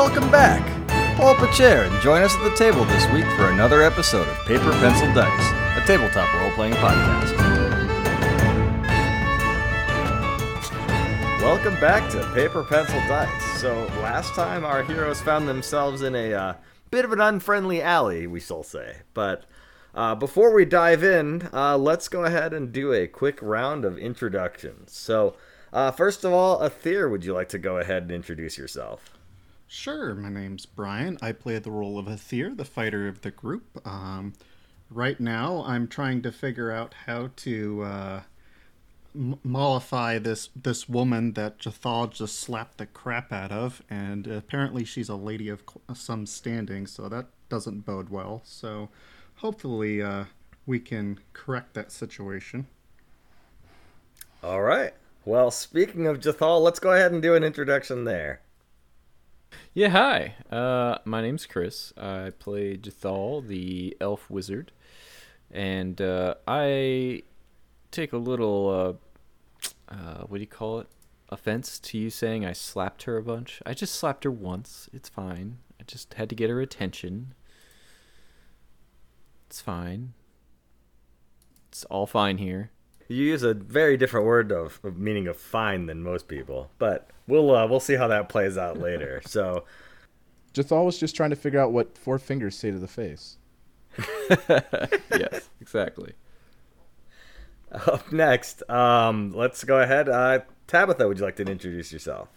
Welcome back. Pull up a chair and join us at the table this week for another episode of Paper Pencil Dice, a tabletop role-playing podcast. Welcome back to Paper Pencil Dice. So last time our heroes found themselves in a uh, bit of an unfriendly alley, we shall say. But uh, before we dive in, uh, let's go ahead and do a quick round of introductions. So, uh, first of all, Athir, would you like to go ahead and introduce yourself? Sure, my name's Brian. I play the role of Athir, the fighter of the group. Um, right now, I'm trying to figure out how to uh, m- mollify this this woman that Jathal just slapped the crap out of, and apparently she's a lady of some standing, so that doesn't bode well. So, hopefully, uh, we can correct that situation. All right. Well, speaking of Jathal, let's go ahead and do an introduction there. Yeah, hi. Uh, my name's Chris. I play Jathal, the elf wizard, and uh, I take a little, uh, uh, what do you call it? Offense to you saying I slapped her a bunch. I just slapped her once. It's fine. I just had to get her attention. It's fine. It's all fine here. You use a very different word of, of meaning of fine than most people, but we'll uh, we'll see how that plays out later. So, Jathal was just trying to figure out what four fingers say to the face. yes, exactly. up next, um, let's go ahead. Uh, Tabitha, would you like to introduce yourself?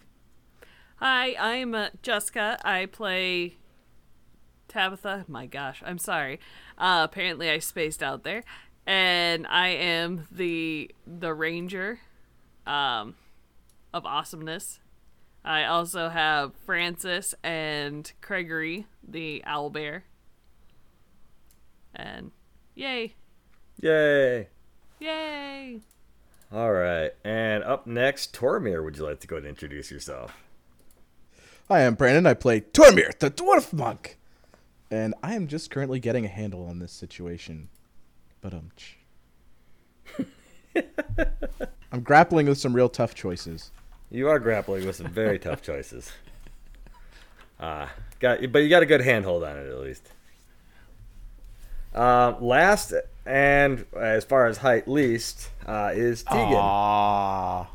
Hi, I'm uh, Jessica. I play Tabitha. My gosh, I'm sorry. Uh, apparently, I spaced out there, and I am the the ranger, um, of awesomeness. I also have Francis and Gregory, the owl bear, and yay, Yay! yay! All right, and up next, Tormir, would you like to go and introduce yourself? Hi, I'm Brandon. I play Tormir, the dwarf monk, and I am just currently getting a handle on this situation. But um, I'm grappling with some real tough choices. You are grappling with some very tough choices. Uh, got, but you got a good handhold on it at least. Uh, last and as far as height least uh, is Tegan. Aww.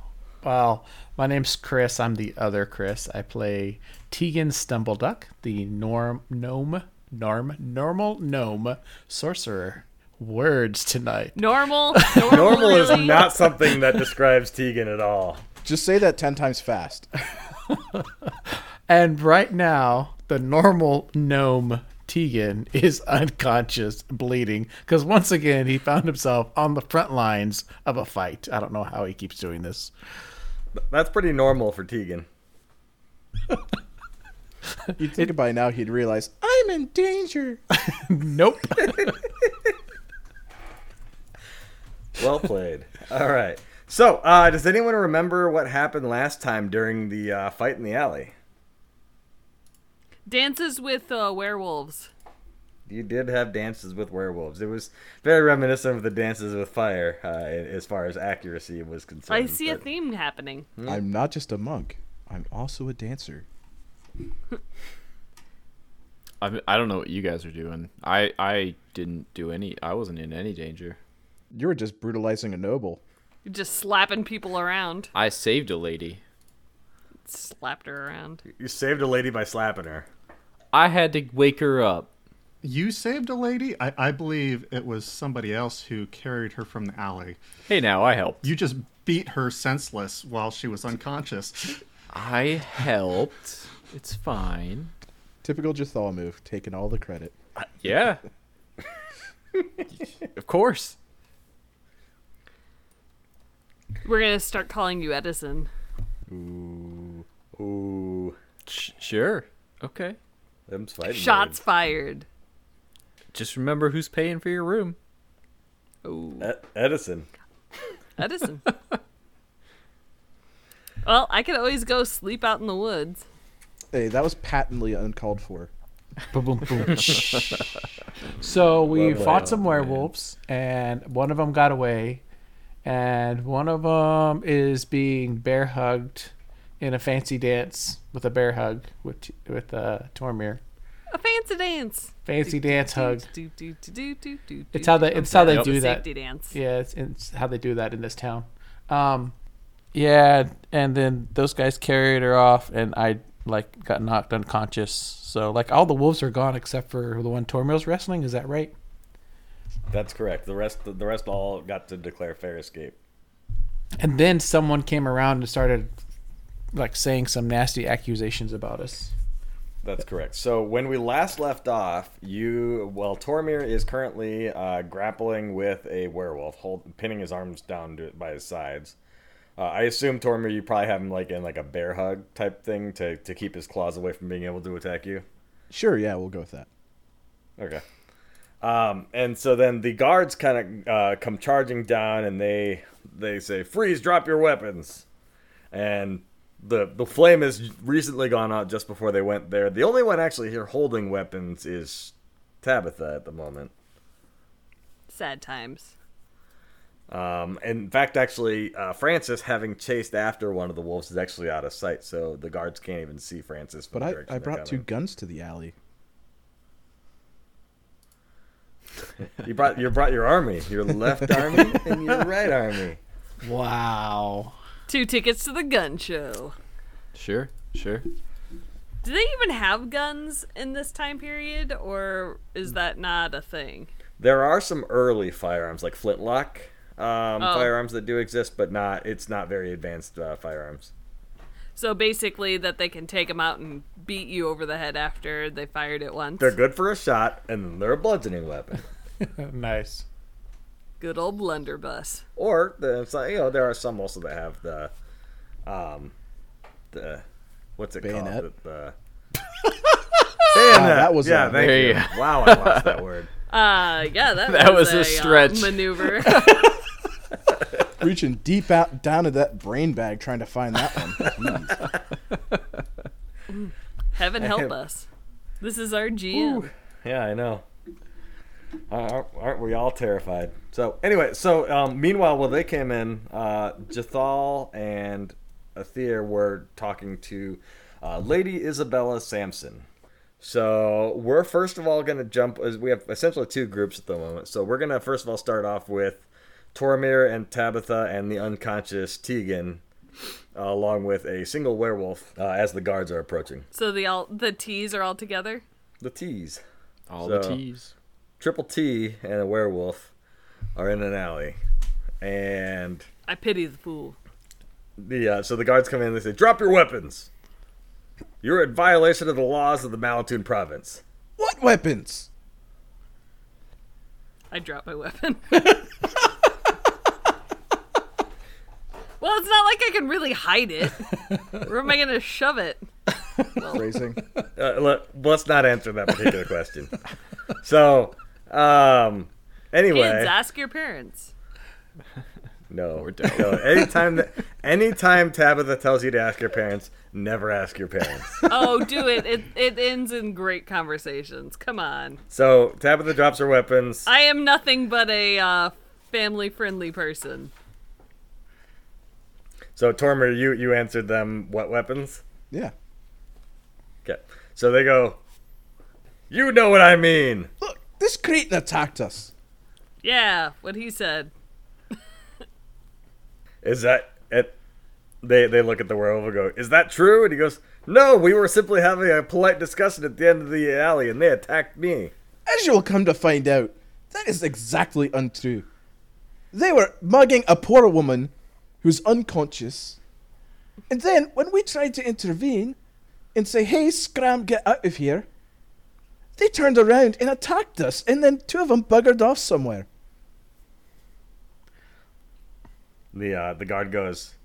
Well, my name's Chris. I'm the other Chris. I play Tegan Stumbleduck, the norm gnome, norm normal gnome sorcerer. Words tonight. Normal, normal, Normal is not something that describes Tegan at all. Just say that ten times fast. And right now, the normal gnome Tegan is unconscious, bleeding, because once again he found himself on the front lines of a fight. I don't know how he keeps doing this. That's pretty normal for Tegan. You'd think by now he'd realize I'm in danger. Nope. Well played. All right. So, uh, does anyone remember what happened last time during the uh, fight in the alley? Dances with uh, werewolves. You did have dances with werewolves. It was very reminiscent of the dances with fire, uh, as far as accuracy was concerned. I see a theme happening. I'm not just a monk. I'm also a dancer. I I don't know what you guys are doing. I I didn't do any. I wasn't in any danger. You were just brutalizing a noble. You're just slapping people around. I saved a lady. Slapped her around. You saved a lady by slapping her. I had to wake her up. You saved a lady? I, I believe it was somebody else who carried her from the alley. Hey, now I helped. You just beat her senseless while she was unconscious. I helped. It's fine. Typical Jathal move, taking all the credit. Uh, yeah. of course. We're gonna start calling you Edison. Ooh, Sh- sure. Okay. them's fighting Shots words. fired. Just remember who's paying for your room. Oh, E- Edison. Edison. well, I could always go sleep out in the woods. Hey, that was patently uncalled for. boom, boom, boom. so we Well fought played. some werewolves, and one of them got away, and one of them is being bear hugged in a fancy dance with a bear hug with with uh, Tormir. A fancy dance. Fancy dance hug. Do, do, do, do, do, do, It's how they it's how they do that. Safety dance. Yeah, it's, it's how they do that in this town. Um, yeah, and then those guys carried her off, and I like got knocked unconscious. So like all the wolves are gone except for the one Tormir's wrestling. Is that right? That's correct. The rest the rest all got to declare fair escape. And then someone came around and started like saying some nasty accusations about us. That's correct. So when we last left off, you well, Tormir is currently uh, grappling with a werewolf, hold, pinning his arms down to, by his sides. Uh, I assume Tormir, you probably have him like in like a bear hug type thing to to keep his claws away from being able to attack you. Sure, yeah, we'll go with that. Okay. Um, and so then the guards kind of uh, come charging down, and they they say, "Freeze! Drop your weapons!" And the the flame has recently gone out just before they went there. The only one actually here holding weapons is Tabitha at the moment. Sad times. Um, in fact, actually, uh, Francis, having chased after one of the wolves, is actually out of sight, so the guards can't even see Francis. from But the I, I brought two guns to the alley. You brought you brought your army, your left army and your right army. Wow. Two tickets to the gun show. Sure, sure. Do they even have guns in this time period, or is that not a thing? There are some early firearms like flintlock um, Oh. firearms that do exist, but not it's not very advanced uh, firearms. So basically, that they can take them out and beat you over the head after they fired it once. They're good for a shot, and then they're a bludgeoning weapon. nice. Good old blunderbuss. or the, you know there are some also that have the um the what's it Bayonet? called the, the bayonet. that was yeah a- thank There you. you wow I lost that word Uh, yeah, that, That was, was a uh, stretch. maneuver. Reaching deep out down to that brain bag trying to find that one. Heaven help us. This is our GM. yeah I know Uh, aren't, aren't we all terrified so anyway so um, meanwhile while they came in uh, Jathal and Athir were talking to uh, Lady Isabella Sampson So we're first of all going to jump. We have essentially two groups at the moment. So we're going to first of all start off with Tormir and Tabitha and the unconscious Tegan, uh, along with a single werewolf uh, as the guards are approaching. So the all the T's are all together. The T's, All So- the T's. Triple T, and a werewolf are in an alley, and I pity the fool. the uh, so the guards come in and they say, "Drop your weapons. You're in violation of the laws of the Malatoon province." What weapons? I drop my weapon. well, it's not like I can really hide it. Where am I gonna shove it? Phrasing. Uh, look, let's not answer that particular question. So, um, anyway, Kids, ask your parents. no, Or don't. no. Anytime that, anytime Tabitha tells you to ask your parents, never ask your parents. Oh, do it. It it ends in great conversations. Come on. So Tabitha drops her weapons. I am nothing but a uh, family friendly person. So Tormir, you you answered them what weapons? Yeah. Okay. So they go. You know what I mean. Look, this cretin attacked us. Yeah, what he said. Is that it? They they look at the werewolf and go, "Is that true?" And he goes, "No, we were simply having a polite discussion at the end of the alley, and they attacked me." As you'll come to find out, that is exactly untrue. They were mugging a poor woman who's unconscious. And then, when we tried to intervene and say, hey, Scram, get out of here, they turned around and attacked us, and then two of them buggered off somewhere. The uh, the guard goes,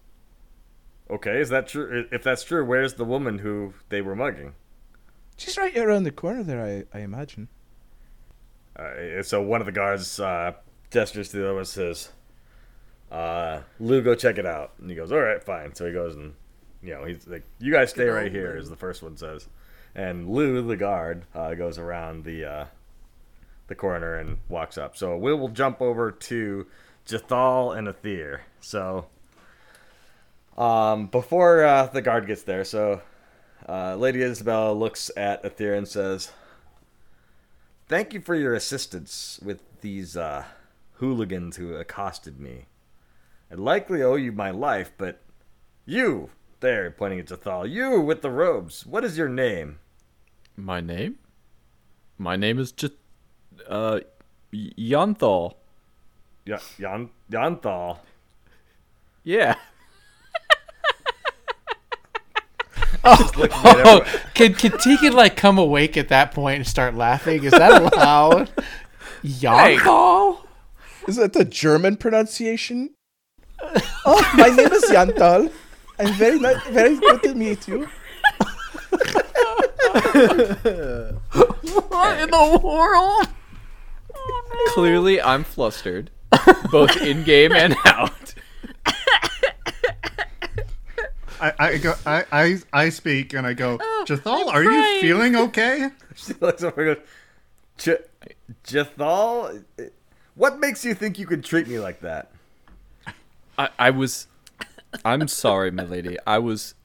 "Okay, is that true? If that's true, where's the woman who they were mugging?" She's right around the corner there, I, I imagine. Uh, so one of the guards uh, gestures to the other and says, uh, "Lou, go check it out." And he goes, "All right, fine." So he goes and you know he's like, "You guys stay right here," as the first one says. And Lou, the guard, uh, goes around the uh, the corner and walks up. So we will jump over to Jathal and Athir. So Um, before uh, the guard gets there, so uh, Lady Isabella looks at Athir and says, "Thank you for your assistance with these uh, hooligans who accosted me. I likely owe you my life, but you there, pointing at Jathal, you with the robes. What is your name?" My name? My name is just uh Y- Yonthal. Yan Yanthal. Yeah. Looking at Oh, everyone. can can Tegan like come awake at that point and start laughing? Is that allowed? Yarnthal? Is that the German pronunciation? Oh, my name is Yantal. I'm very ni- very good to meet you. What in the world? Clearly, I'm flustered, both in game and out. I, I go. I, I I speak and I go. Oh, Jathal, are crying." you feeling okay? She looks over and goes, "J- Jathal, what makes you think you could treat me like that? I, I was. I'm sorry, my lady. I was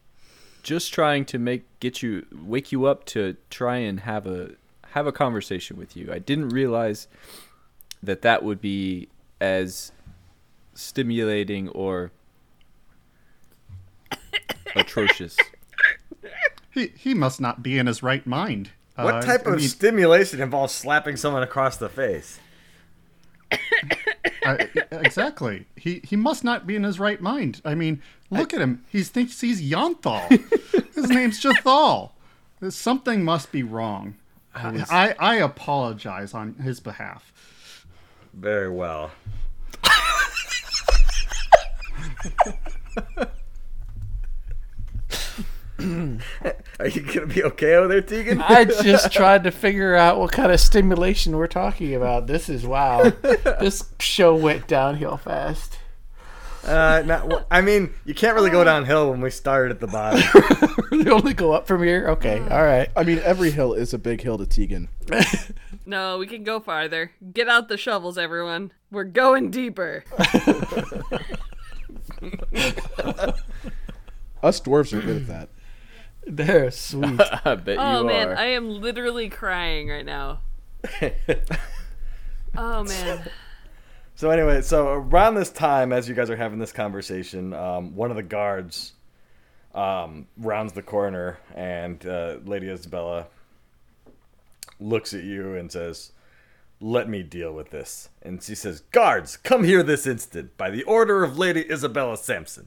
just trying to make get you wake you up to try and have a have a conversation with you. I didn't realize that that would be as stimulating or atrocious. He he must not be in his right mind. What Uh, type I of mean, stimulation involves slapping someone across the face? I- exactly. He he must not be in his right mind. I mean, look at him. He thinks he's Yonthal. his name's Jathal. Something must be wrong. I, I apologize on his behalf. Very well. Are you gonna be okay over there, Tegan? I just tried to figure out what kind of stimulation we're talking about. This is wow. this show went downhill fast. Uh, not, well, I mean, you can't really go downhill when we started at the bottom. we only go up from here. Okay, all right. I mean, every hill is a big hill to Tegan. No, we can go farther. Get out the shovels, everyone. We're going deeper. Us dwarves are good at that. They're sweet. I bet Oh you man, are. I am literally crying right now. Oh man. So anyway, so around this time, as you guys are having this conversation, um, one of the guards um, rounds the corner, and uh, Lady Isabella looks at you and says, "Let me deal with this." And she says, "Guards, come here this instant, by the order of Lady Isabella Sampson."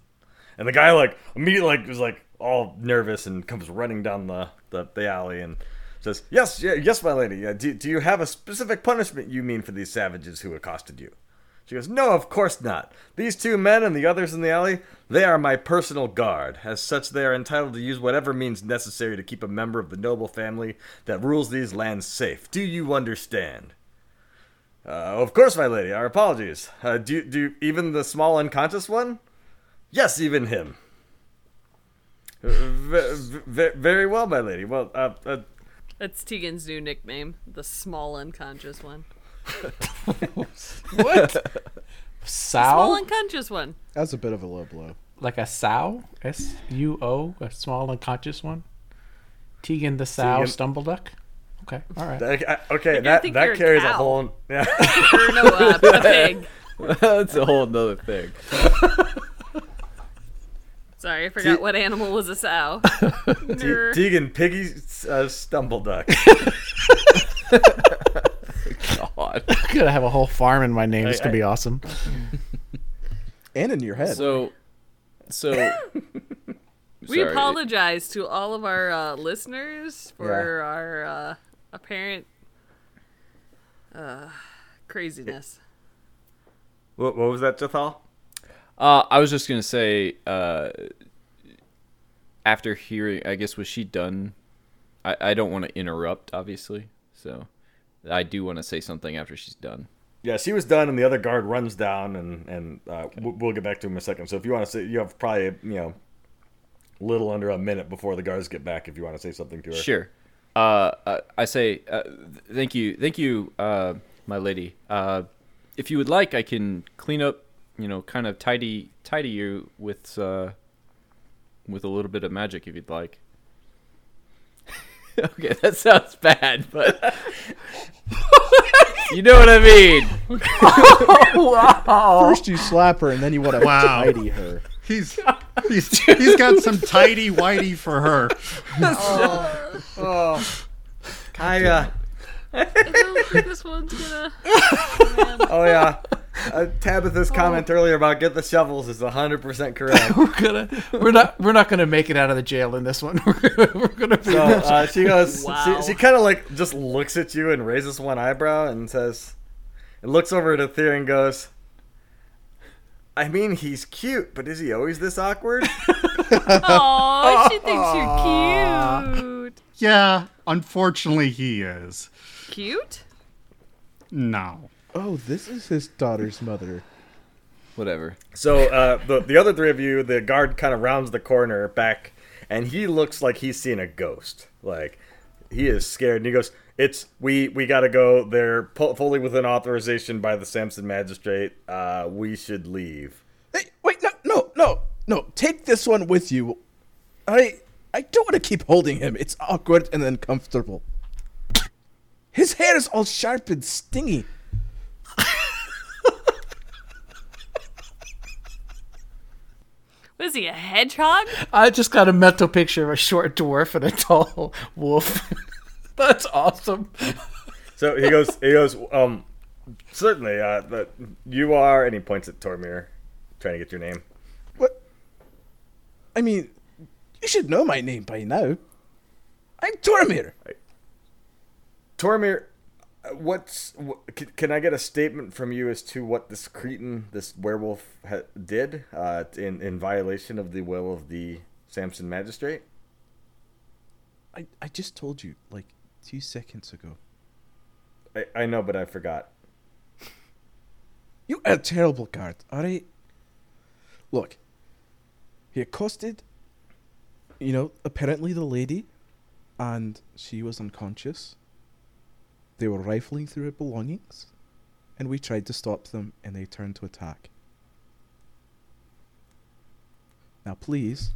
And the guy like immediately like was like all nervous and comes running down the, the, the alley and says, "Yes, yes, my lady. Do, do you have a specific punishment you mean for these savages who accosted you?" She goes, No, of course not. These two men and the others in the alley, they are my personal guard. As such, they are entitled to use whatever means necessary to keep a member of the noble family that rules these lands safe. Do you understand? Uh, of course, my lady. Our apologies. Uh, do, do even the small unconscious one? Yes, even him. Uh, ve- ve- very well, my lady. Well, uh, uh, That's Tegan's new nickname, the small unconscious one. what? Sow? Small unconscious one. That's a bit of a low blow. Like a sow? S U O? A small unconscious one? Tegan the sow Tegan- stumbleduck? Okay, all right. okay, uh, okay, I that that you're a carries a whole. Yeah. Or no, uh, a pig. That's a whole nother thing. Sorry, I forgot what animal was a sow. Ner- Tegan Piggy uh, Stumbleduck. God. I'm gonna have a whole farm in my name. It's I- gonna be awesome. And in your head. So, so. we apologize to all of our uh, listeners for Yeah. our uh, apparent uh, craziness. What, what was that, Jathal? Uh, I was just gonna say, uh, after hearing, I guess was she done? I, I don't want to interrupt, obviously, so I do want to say something after she's done. Yeah, she was done, and the other guard runs down, and and uh, we'll, we'll get back to him in a second. So if you want to say, you have probably you know, little under a minute before the guards get back. If you want to say something to her, Sure. Uh, uh, I say uh, thank you, thank you, uh, my lady. Uh, if you would like, I can clean up, you know, kind of tidy, tidy you with uh, with a little bit of magic if you'd like. okay, that sounds bad, but you know what I mean. First you slap her, and then you want to Wow. tidy her. He's he's he's got some tidy whitey for her. I uh, I don't think this one's gonna. oh yeah. Uh, Tabitha's comment earlier about get the shovels is 100% correct. We're gonna we're not we're not gonna make it out of the jail in this one. We're gonna, we're gonna be So uh, she goes, Wow. she, she kind of like just looks at you and raises one eyebrow and says, and looks over at Athir and goes, I mean, he's cute, but is he always this awkward? Oh, she thinks you're cute. Yeah, unfortunately he is. Cute? No. Oh, this is his daughter's mother. Whatever. So uh, the the other three of you, the guard kind of rounds the corner back, and he looks like he's seen a ghost. Like he is scared, and he goes, "It's we we gotta go. They're pu- fully within authorization by the Sampson magistrate. Uh, we should leave." Hey, wait, no, no, no, no. Take this one with you. I, I don't want to keep holding him. It's awkward and uncomfortable. His hair is all sharp and stingy. What is he, a hedgehog? I just got a mental picture of a short dwarf and a tall wolf. That's awesome. So he goes, he goes, um, certainly, uh, but you are, and he points at Tormir, trying to get your name. What? I mean, you should know my name by now. I'm Tormir. Tormir, uh, what's wh- can, can I get a statement from you as to what this cretin, this werewolf, ha- did uh, in in violation of the will of the Sampson magistrate? I, I just told you like two seconds ago. I, I know, but I forgot. You are a terrible guard, alright? Look, he accosted, you know, apparently the lady, and she was unconscious. They were rifling through her belongings, and we tried to stop them, and they turned to attack. Now, please,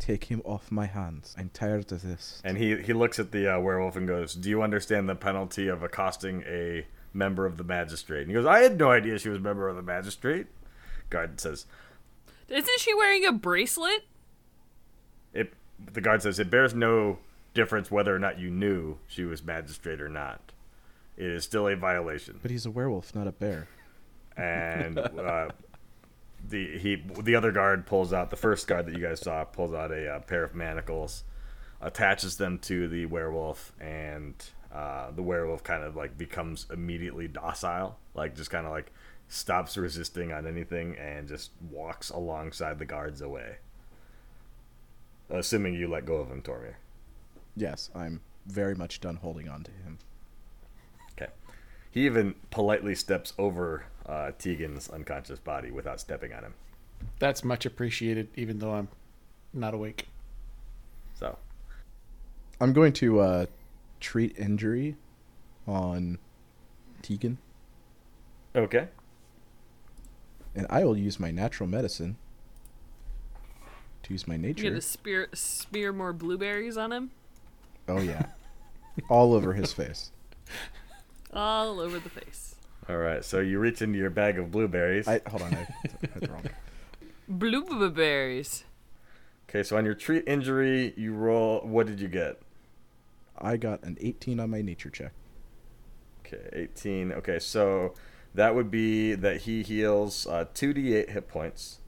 take him off my hands. I'm tired of this. And he he looks at the uh, werewolf and goes, "Do you understand the penalty of accosting a member of the magistrate?" And he goes, "I had no idea she was a member of the magistrate." Guard says, Isn't she wearing a bracelet? "It." The guard says, "It bears no difference whether or not you knew she was magistrate or not. It is still a violation." But he's a werewolf, not a bear. and uh, the he the other guard pulls out the first guard that you guys saw pulls out a, uh pair of manacles, attaches them to the werewolf, and uh, the werewolf kind of like becomes immediately docile, like just kind of like stops resisting on anything and just walks alongside the guards away. Assuming you let go of him, Tormir. Yes, I'm very much done holding on to him. Okay. He even politely steps over uh, Tegan's unconscious body without stepping on him. That's much appreciated, even though I'm not awake. So I'm going to uh, treat injury on Tegan, okay. and I will use my natural medicine to use my You nature. gonna spear, smear more blueberries on him? Oh yeah, all over his face. All over the face. All right, so you reach into your bag of blueberries. I hold on, I had it wrong. Blueberries. Okay, so on your treat injury, you roll. What did you get? I got an 18 on my nature check. Okay, 18. Okay, so that would be that he heals uh, 2d8 hit points,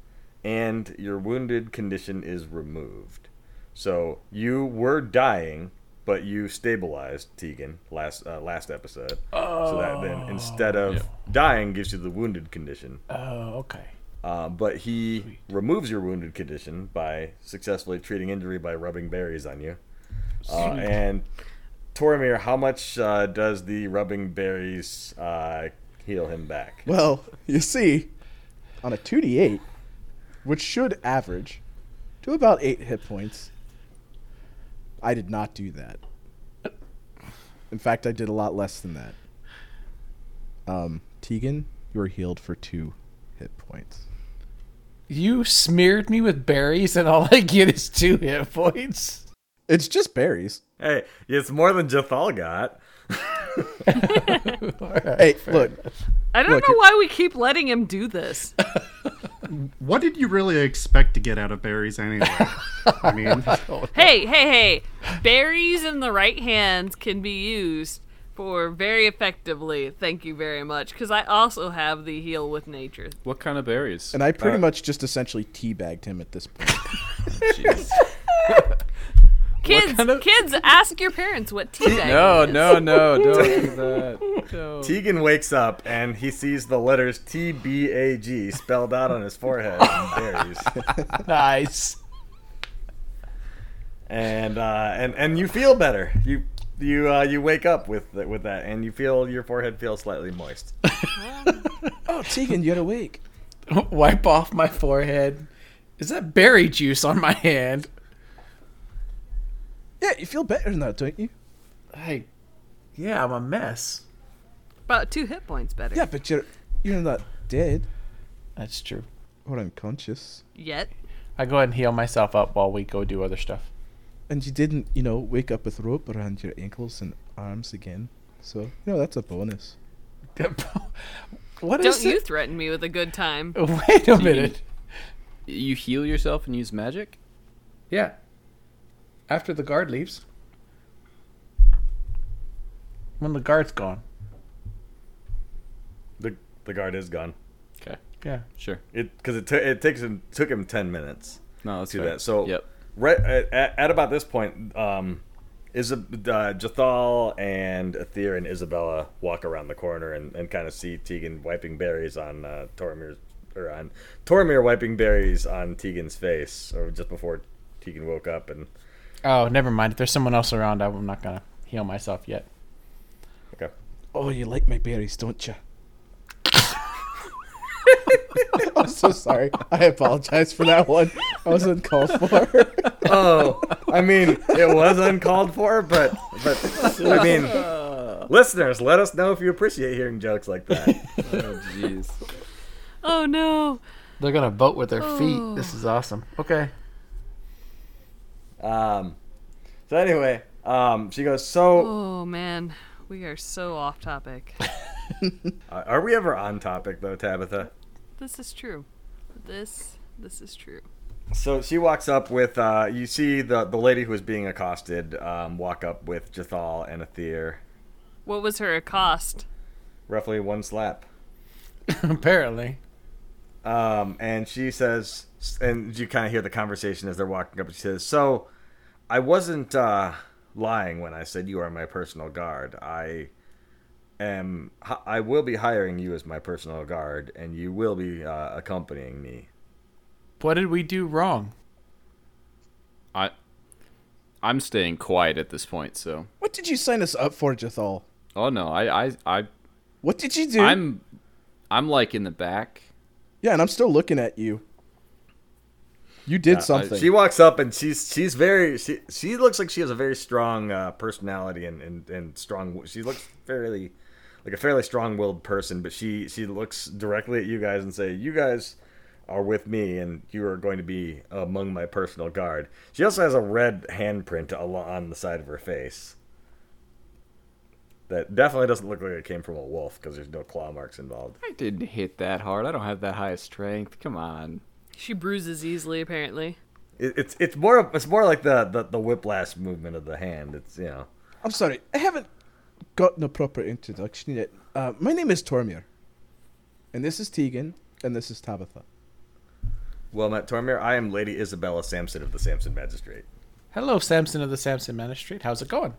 and your wounded condition is removed. So you were dying, but you stabilized Tegan last uh, last episode. So that then instead of Yeah. dying gives you the wounded condition. Oh, okay. Uh, but he removes your wounded condition by successfully treating injury by rubbing berries on you. Uh, and Tormir, how much uh, does the rubbing berries uh, heal him back? Well, you see, on a 2d8, which should average to about 8 hit points, I did not do that. In fact, I did a lot less than that. Um, Tegan, you are healed for 2 hit points. You smeared me with berries, and all I get is two hit points. It's just berries. Hey, it's more than Jathal got. Hey, look, I don't Look, know it- why we keep letting him do this. What did you really expect to get out of berries anyway? I mean, hey, hey, hey. Berries in the right hands can be used for very effectively. Thank you very much. Because I also have the heal with nature. What kind of berries? and I pretty uh, much just essentially teabagged him at this point. Jeez. Kids, kind of- kids, ask your parents what teabag no, is. no, no, don't do that. No. Tegan wakes up and he sees the letters T B A G spelled out on his forehead in berries. Nice. and uh, and and you feel better. You you uh, you wake up with with that, and you feel your forehead feels slightly moist. oh, Tegan, you're awake. Wipe off my forehead. Is that berry juice on my hand? Yeah, you feel better now, don't you? Hey, yeah, I'm a mess. About two hit points better. Yeah, but you're you're not dead That's true. or unconscious, Yet. I go ahead and heal myself up while we go do other stuff. and you didn't, you know, wake up with rope around your ankles and arms again. So you know that's a bonus. what is Don't you it? threaten me with a good time. Wait a minute. You heal yourself and use magic? Yeah. After the guard leaves. When the guard's gone. The the guard is gone. Okay, Yeah. sure. It because it, took it takes him took him ten minutes No, that's to fair. that. So yep. right at, at, at about this point, um, Isab- uh, Jathal and Athir and Isabella walk around the corner and, and kind of see Tegan wiping berries on uh, Tormir's or on Tormir wiping berries on Tegan's face, or just before Tegan woke up and Oh, never mind. If there's someone else around, I'm not gonna heal myself yet. okay. Oh, you like my berries, don't you? I'm so sorry. I apologize for that one. I was uncalled for. Oh, I mean, it was uncalled for, but but I mean, listeners, let us know if you appreciate hearing jokes like that. Oh, jeez. Oh no. They're gonna vote with their feet. Oh. This is awesome. Okay. Um, so anyway, um, she goes, so Oh man. We are so off topic. are we ever on topic though, Tabitha? this is true. This this is true. So she walks up with, uh, you see the the lady who is being accosted um, walk up with Jathal and Athir, What was her accost? roughly one slap. Apparently. Um, and she says, and you kind of hear the conversation as they're walking up. And she says, "So, I wasn't uh, lying when I said you are my personal guard. I am. I will be hiring you as my personal guard, and you will be uh, accompanying me." What did we do wrong? I, I'm staying quiet at this point. So, What did you sign us up for, Jathal? oh no, I, I, I, What did you do? I'm, I'm like in the back. Yeah, and I'm still looking at you. You did I- something. She walks up, and she's she's very she she looks like she has a very strong uh, personality and, and and strong. She looks fairly like a fairly strong-willed person, but she she looks directly at you guys and say, "You guys." Are with me, and you are going to be among my personal guard. She also has a red handprint on the side of her face. That definitely doesn't look like it came from a wolf because there's no claw marks involved. I didn't hit that hard. I don't have that high of strength. Come on. She bruises easily apparently. It, it's it's more of- it's more like the, the the whiplash movement of the hand. It's you know I'm sorry, I haven't gotten a proper introduction yet. Uh, my name is Tormir, and this is Tegan, and this is Tabitha. Well met, Tormir. I am Lady Isabella Sampson of the Sampson Magistrate. Hello, Sampson of the Sampson Magistrate. How's it going?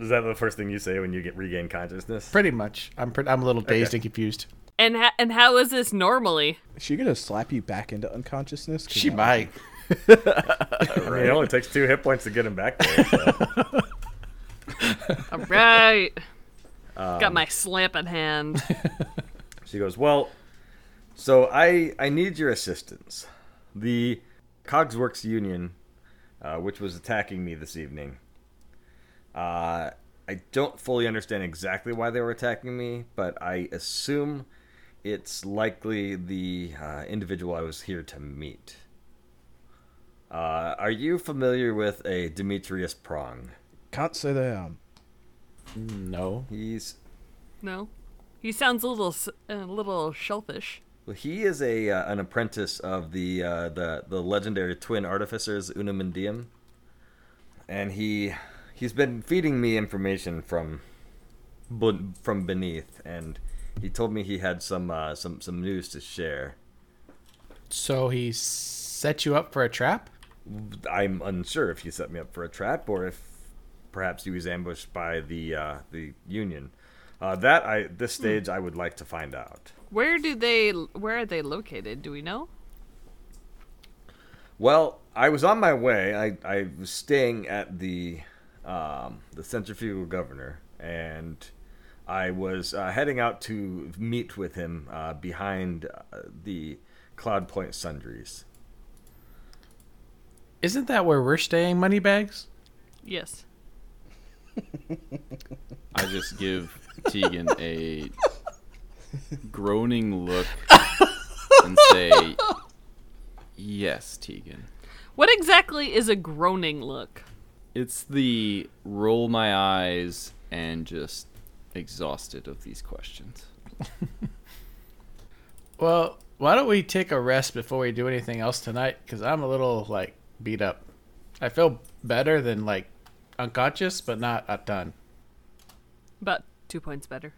Is that the first thing you say when you get regain consciousness? Pretty much. I'm pre- I'm a little dazed and confused. And ha- and how is this normally? Is she gonna slap you back into unconsciousness? She I- might. I mean, it only takes two hit points to get him back there. so. All right. Got my slapping hand. She goes, "Well, so I I need your assistance. The Cogsworks Union, uh, which was attacking me this evening. Uh, I don't fully understand exactly why they were attacking me, but I assume it's likely the uh, individual I was here to meet. Uh, are you familiar with a Demetrius Prong? Can't say that I am. No. He's No, he sounds a little a little shellfish. well, he is a uh, an apprentice of the uh, the the legendary twin artificers Unum and Diem, and he he's been feeding me information from from beneath, and he told me he had some uh, some some news to share. So he set you up for a trap? I'm unsure if he set me up for a trap or if perhaps he was ambushed by the uh, the Union. Uh, that I this stage I would like to find out. Where do they? Where are they located? Do we know? Well, I was on my way. I, I was staying at the um, the centrifugal governor, and I was uh, heading out to meet with him uh, behind uh, the Cloud Point Sundries. Isn't that where we're staying, Moneybags? Yes. I just give Tegan a groaning look and say, "Yes, Tegan." What exactly is a groaning look? It's the roll my eyes and just exhausted of these questions. Well, why don't we take a rest before we do anything else tonight? Because I'm a little, like, beat up. I feel better than, like, unconscious, but not a ton. About two points better.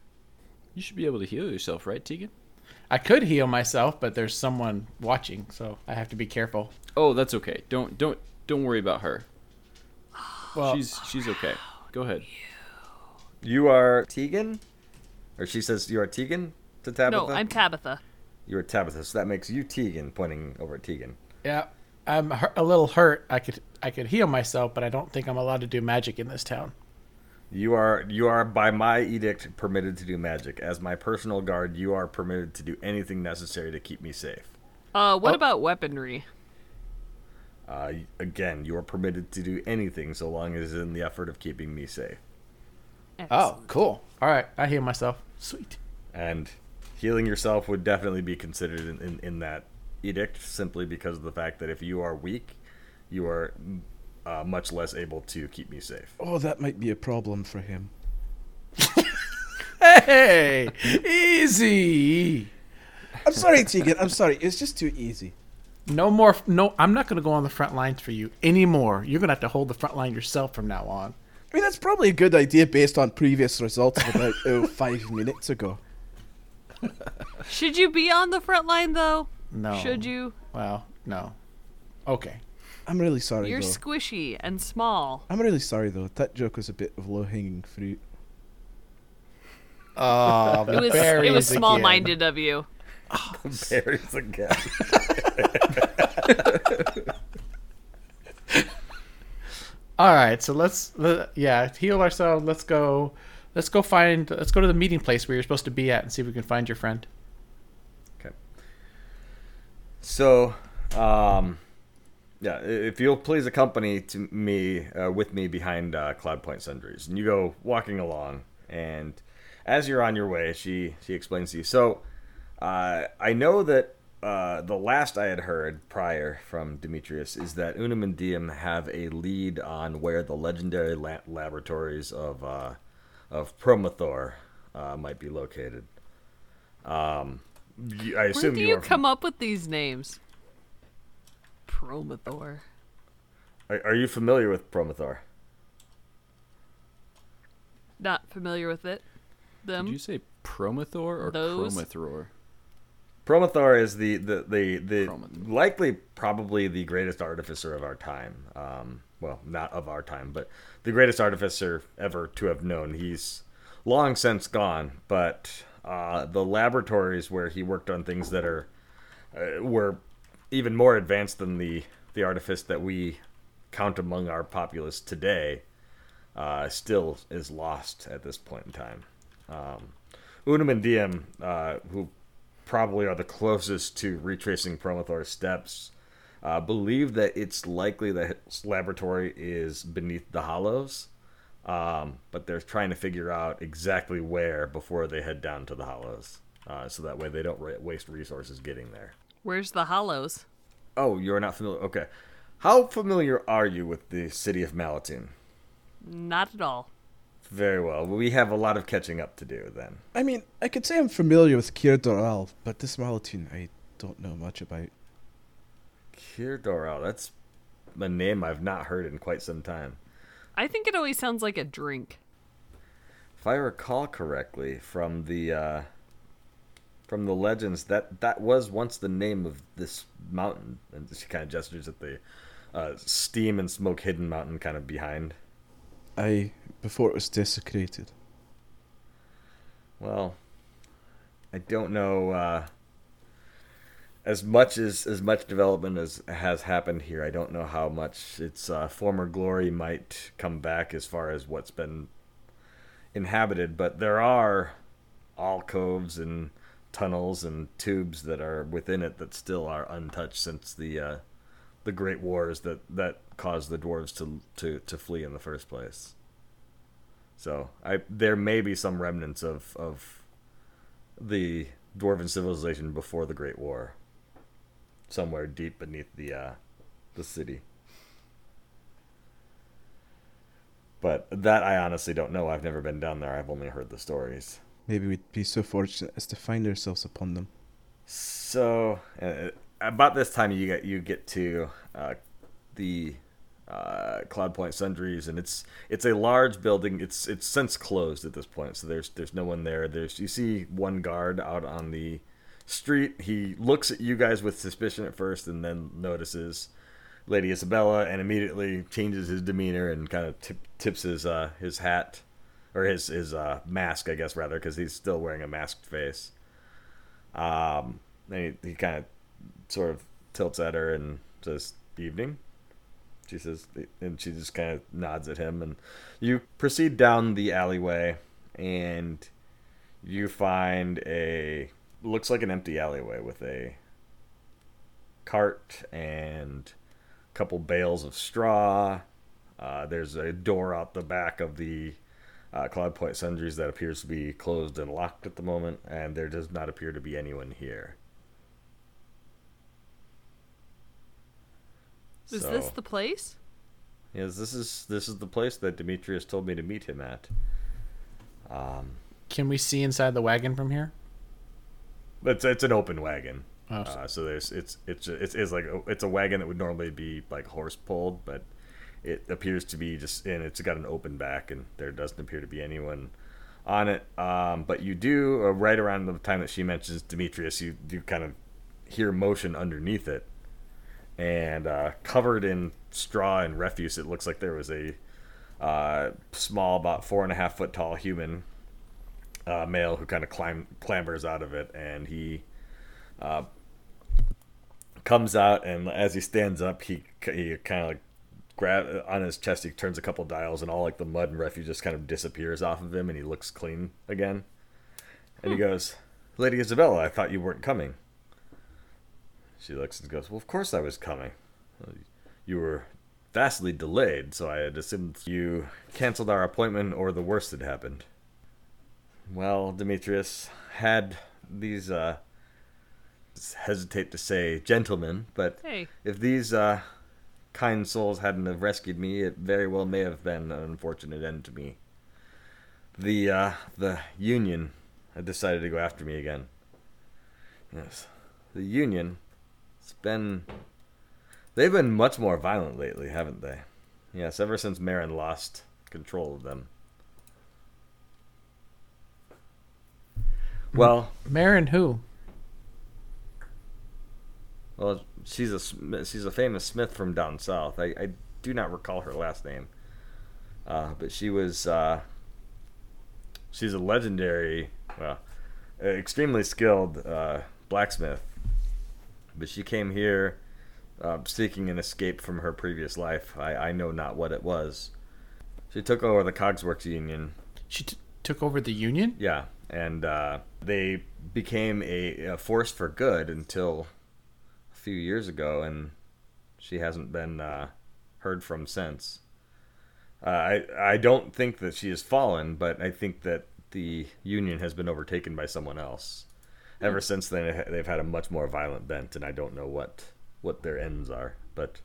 You should be able to heal yourself, right, Tegan? I could heal myself, but there's someone watching, so I have to be careful. Oh, that's okay. Don't don't don't worry about her. Well, She's she's okay. Go ahead. You are Tegan, or she says you are Tegan to Tabitha. No, I'm Tabitha. you are Tabitha, so that makes you Tegan, pointing over at Tegan. yeah, I'm a little hurt. I could I could heal myself, but I don't think I'm allowed to do magic in this town. You are you are by my edict permitted to do magic. As my personal guard, you are permitted to do anything necessary to keep me safe. Uh, what Oh. about weaponry? Uh, again, you are permitted to do anything so long as it's in the effort of keeping me safe. Oh, cool. All right, I heal myself. Sweet. and healing yourself would definitely be considered in, in, in that edict simply because of the fact that if you are weak you are uh, much less able to keep me safe Oh, that might be a problem for him. Hey, easy. I'm sorry, Tegan. I'm sorry. It's just too easy. No more. No, I'm not going to go on the front lines for you anymore. You're going to have to hold the front line yourself from now on. I mean, that's probably a good idea based on previous results of about oh, five minutes ago. Should you be on the front line though? No. Should you? Well, no. Okay. I'm really sorry, You're though. squishy and small. I'm really sorry, though. That joke was a bit of low hanging fruit. Oh, It was it was small minded of you. berries again All right, so let's le- yeah heal ourselves. Let's go. Let's go find. Let's go to the meeting place where you're supposed to be at and see if we can find your friend. okay so um yeah if you'll please accompany to me uh, with me behind uh, cloud point sundries and you go walking along and as you're on your way she she explains to you so uh, i know that uh, the last I had heard prior from Demetrius is that Unum and Diem have a lead on where the legendary la- laboratories of uh, of Promothor uh, might be located. Um, y- I Where assume do you you are. come up with these names? Promothor. Are, are you familiar with Promothor? Not familiar with it. Them. Did you say Promothor or Those? Chromethor? Promothor is the the the, the likely probably the greatest artificer of our time. Um, well, not of our time, but the greatest artificer ever to have known. He's long since gone, but uh, the laboratories where he worked on things that are uh, were even more advanced than the the artifice that we count among our populace today uh, still is lost at this point in time. Um, Unum and Diem, uh, who probably are the closest to retracing Promothor's steps, uh, believe that it's likely that his laboratory is beneath the Hollows, um, but they're trying to figure out exactly where before they head down to the Hollows. uh, so that way they don't ra- waste resources getting there. Where's the hollows? Oh, you're not familiar. Okay, how familiar are you with the city of Malatine? Not at all. Very well. We have a lot of catching up to do then. I mean, I could say I'm familiar with Kier Doral, but this Malatine I don't know much about. Kier Doral, that's a name I've not heard in quite some time. I think it always sounds like a drink. If I recall correctly from the uh, from the legends, that that was once the name of this mountain, and she kind of gestures at the uh, steam and smoke hidden mountain kind of behind. I before it was desecrated. Well, I don't know. Uh, as much as as much development as has happened here, I don't know how much its uh, former glory might come back as far as what's been inhabited. But there are alcoves and tunnels and tubes that are within it that still are untouched since the uh, the great wars that that caused the dwarves to to to flee in the first place. So I there may be some remnants of of the dwarven civilization before the Great War, somewhere deep beneath the uh, the city. But that I honestly don't know. I've never been down there. I've only heard the stories. Maybe we'd be so fortunate as to find ourselves upon them. So uh, about this time, you get you get to uh, the uh, Cloud Point Sundries, and it's it's a large building. It's it's since closed at this point, so there's there's no one there. There's you see one guard out on the street. He looks at you guys with suspicion at first, and then notices Lady Isabella, and immediately changes his demeanor and kind of tip, tips his uh, his hat or his his uh, mask, I guess rather, because he's still wearing a masked face. Um, and he, he kind of sort of tilts at her and says, "Evening." She says, and she just kind of nods at him, and you proceed down the alleyway, and you find a looks like an empty alleyway with a cart and a couple bales of straw. Uh, there's a door out the back of the uh, Cloud Point Sundries that appears to be closed and locked at the moment, and there does not appear to be anyone here. Is So- this the place? Yes, this is this is the place that Demetrius told me to meet him at. Um, Can we see inside the wagon from here? it's it's an open wagon. Oh, so- Uh, so there's it's it's it's, it's like a, it's a wagon that would normally be like horse pulled, but it appears to be just and it's got an open back, and there doesn't appear to be anyone on it. Um, but you do uh, right around the time that she mentions Demetrius, you do kind of hear motion underneath it, and uh, covered in straw and refuse, it looks like there was a uh, small, about four and a half foot tall human uh, male who kind of climb clambers out of it, and he uh, comes out, and as he stands up, he he kind of like grab on his chest. He turns a couple dials, and all like the mud and refuse just kind of disappears off of him, and he looks clean again. And he goes, "Lady Isabella, I thought you weren't coming." She looks and goes, "Well, of course I was coming. You were vastly delayed, so I had assumed you canceled our appointment, or the worst had happened." Well, Demetrius had these uh hesitate to say gentlemen, but Hey, if these uh kind souls hadn't have rescued me, it very well may have been an unfortunate end to me. The uh the Union had decided to go after me again. Yes. The Union it's been they've been much more violent lately, haven't they? Yes, ever since Marin lost control of them. Well, Marin who? Well, she's a she's a famous smith from down south. I, I do not recall her last name, uh, but she was uh, she's a legendary, well, extremely skilled uh, blacksmith. But she came here uh, seeking an escape from her previous life. I, I know not what it was. She took over the Cogsworks Union She t- took over the Union? yeah, and uh, they became a, a force for good until a few years ago, and she hasn't been uh, heard from since. Uh, I I don't think that she has fallen, but I think that the Union has been overtaken by someone else, ever since then, they've had a much more violent bent, and I don't know what what their ends are. But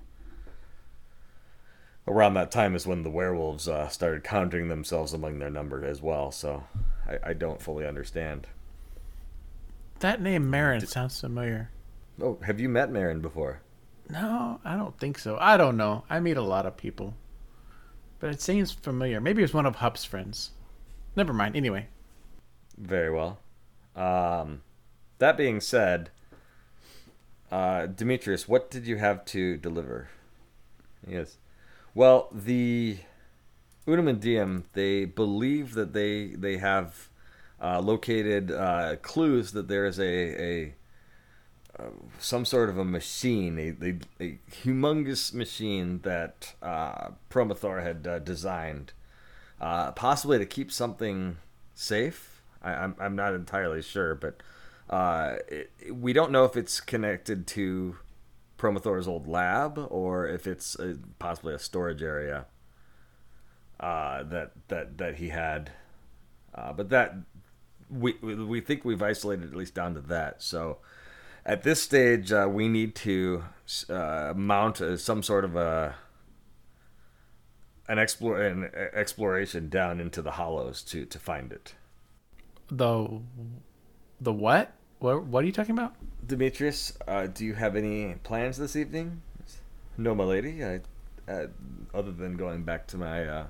around that time is when the werewolves uh, started counting themselves among their number as well. So I, I don't fully understand. That name Marin sounds familiar. Oh, have you met Marin before? No, I don't think so. I don't know. I meet a lot of people. But it seems familiar. Maybe it's one of Hup's friends. Never mind. Anyway. Very well. Um, that being said, uh, Demetrius, what did you have to deliver? Yes. Well, the Unum and Diem, they believe that they they have uh, located uh, clues that there is a, a uh, some sort of a machine, a, a, a humongous machine that uh, Promothor had uh, designed, uh, possibly to keep something safe. I, I'm I'm not entirely sure, but uh, it, we don't know if it's connected to Promothor's old lab or if it's a, possibly a storage area uh, that that that he had. Uh, but that we we think we've isolated at least down to that. So at this stage, uh, we need to uh, mount a, some sort of a an, explore, an exploration down into the hollows to to find it. The the what? What what are you talking about? Demetrius, uh, do you have any plans this evening? No, my lady. I, uh, other than going back to my uh,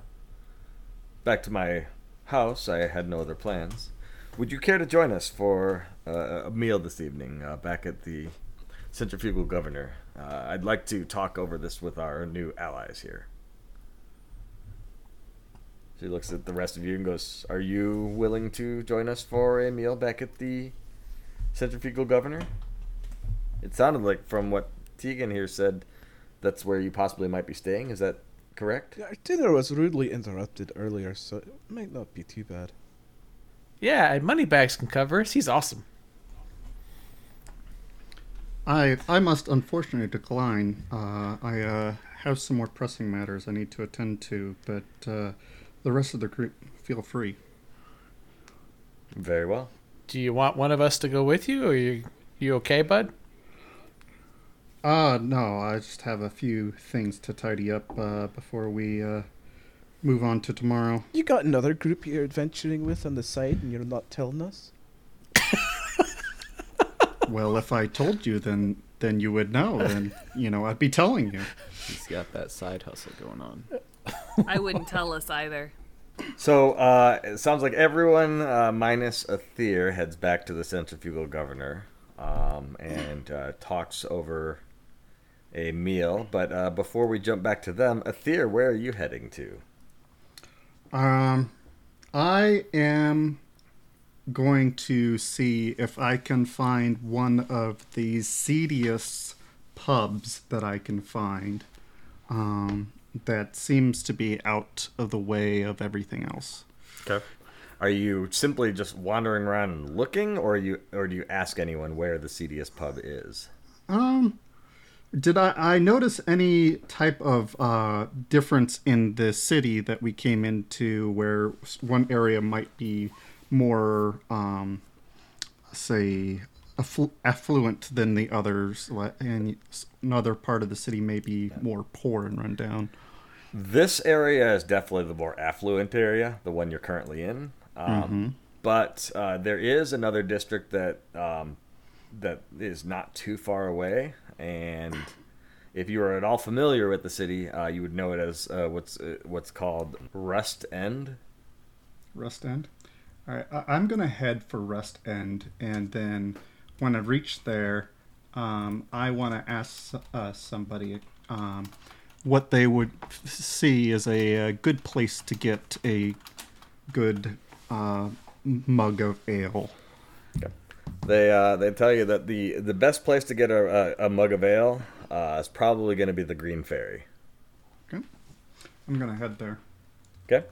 back to my house, I had no other plans. Would you care to join us for uh, a meal this evening uh, back at the Centrifugal Governor? Uh, I'd like to talk over this with our new allies here. She looks at the rest of you and goes, "Are you willing to join us for a meal back at the Centrifugal Governor?" It sounded like from what Tegan here said, that's where you possibly might be staying. Is that correct? Our dinner was rudely interrupted earlier, so it might not be too bad. Yeah, and Moneybags can cover us. He's awesome. I I must unfortunately decline. Uh, I uh, have some more pressing matters I need to attend to, but uh, the rest of the group feel free. Very well. Do you want one of us to go with you, or you you okay, bud? Uh, no, I just have a few things to tidy up uh, before we uh, move on to tomorrow. You got another group you're adventuring with on the side, and you're not telling us. well, if I told you, then then you would know. and you know I'd be telling you. He's got that side hustle going on. I wouldn't tell us either. So uh, it sounds like everyone uh, minus Athir heads back to the centrifugal governor um, and uh, talks over a meal. But uh, before we jump back to them, Athir, where are you heading to? Um, I am going to see if I can find one of the seediest pubs that I can find. Um, that seems to be out of the way of everything else. Okay. Are you simply just wandering around and looking, or you, or do you ask anyone where the seediest pub is? Um, did I, I notice any type of uh, difference in the city that we came into where one area might be more, um, say, afflu- affluent than the others, and another part of the city may be more poor and run down? This area is definitely the more affluent area, the one you're currently in. Um, But uh, there is another district that um, that is not too far away, and if you are at all familiar with the city, uh, you would know it as uh, what's uh, what's called Rust End. Rust End. All right, I- I'm gonna head for Rust End, and then when I reach there, um, I want to ask uh, somebody um, what they would see as a, uh good place to get a good uh, mug of ale. They uh, they tell you that the the best place to get a, a, a mug of ale uh, is probably going to be the Green Fairy. Okay, I'm gonna head there. Okay.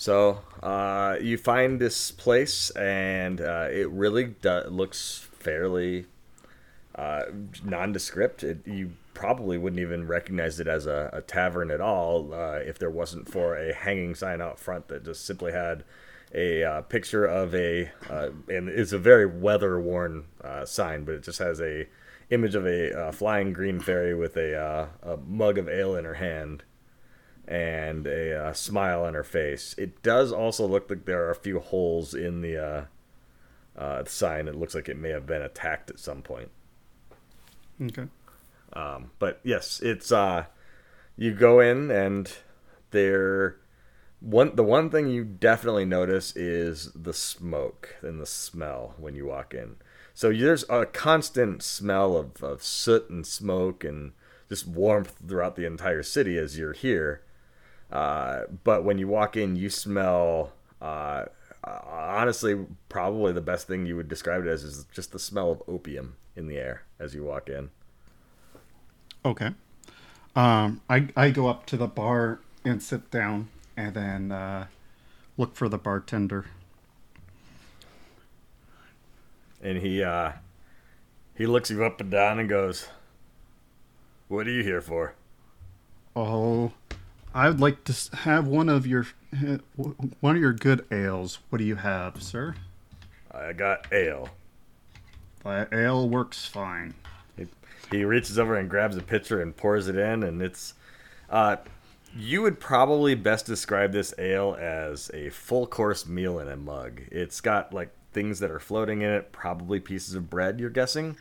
So uh, you find this place, and uh, it really do- looks fairly uh, nondescript. It, you probably wouldn't even recognize it as a, a tavern at all uh, if there wasn't for a hanging sign out front that just simply had a uh, picture of a, uh, and it's a very weather worn sign, but it just has a image of a flying green fairy with a, a mug of ale in her hand and a uh, smile on her face. It does also look like there are a few holes in the uh, uh, sign. It looks like it may have been attacked at some point. Okay. Um, but yes, it's uh, you go in and there one the one thing you definitely notice is the smoke and the smell when you walk in. So there's a constant smell of, of soot and smoke and just warmth throughout the entire city as you're here. Uh, but when you walk in, you smell. Uh, honestly, probably the best thing you would describe it as is just the smell of opium in the air as you walk in. Okay. Um, I I go up to the bar and sit down, and then uh, look for the bartender. and he uh he looks you up and down and goes what are you here for Oh, I'd like to have one of your one of your good ales. What do you have, sir? i got ale That ale works fine. he, he reaches over and grabs a pitcher and pours it in and it's uh you would probably best describe this ale as a full course meal in a mug it's got like things that are floating in it probably pieces of bread you're guessing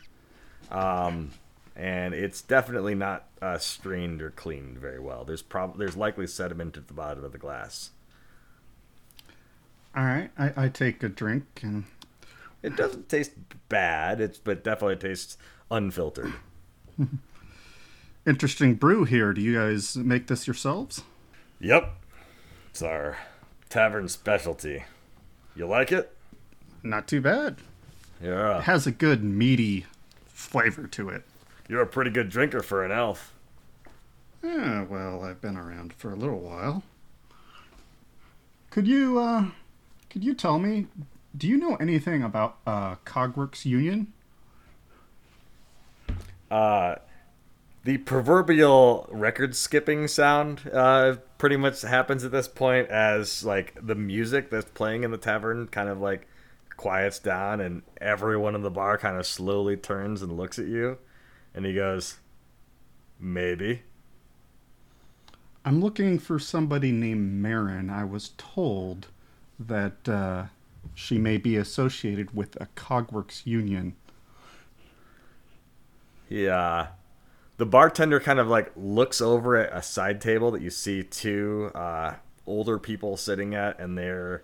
um and it's definitely not uh, strained or cleaned very well. There's prob- there's likely sediment at the bottom of the glass. All right, I, I take a drink and It doesn't taste bad. It's but definitely tastes unfiltered. interesting brew here. Do you guys make this yourselves? Yep, it's our tavern specialty. You like it? Not too bad. Yeah, It has a good meaty flavor to it. You're a pretty good drinker for an elf. Yeah, well, I've been around for a little while. Could you, uh, could you tell me, do you know anything about, uh, Cogworks Union? Uh, the proverbial record skipping sound uh, pretty much happens at this point as like the music that's playing in the tavern kind of like quiets down and everyone in the bar kind of slowly turns and looks at you and he goes maybe I'm looking for somebody named Marin. I was told that, uh, she may be associated with a Cogworks Union. Yeah. The bartender kind of like looks over at a side table that you see two uh, older people sitting at, and they're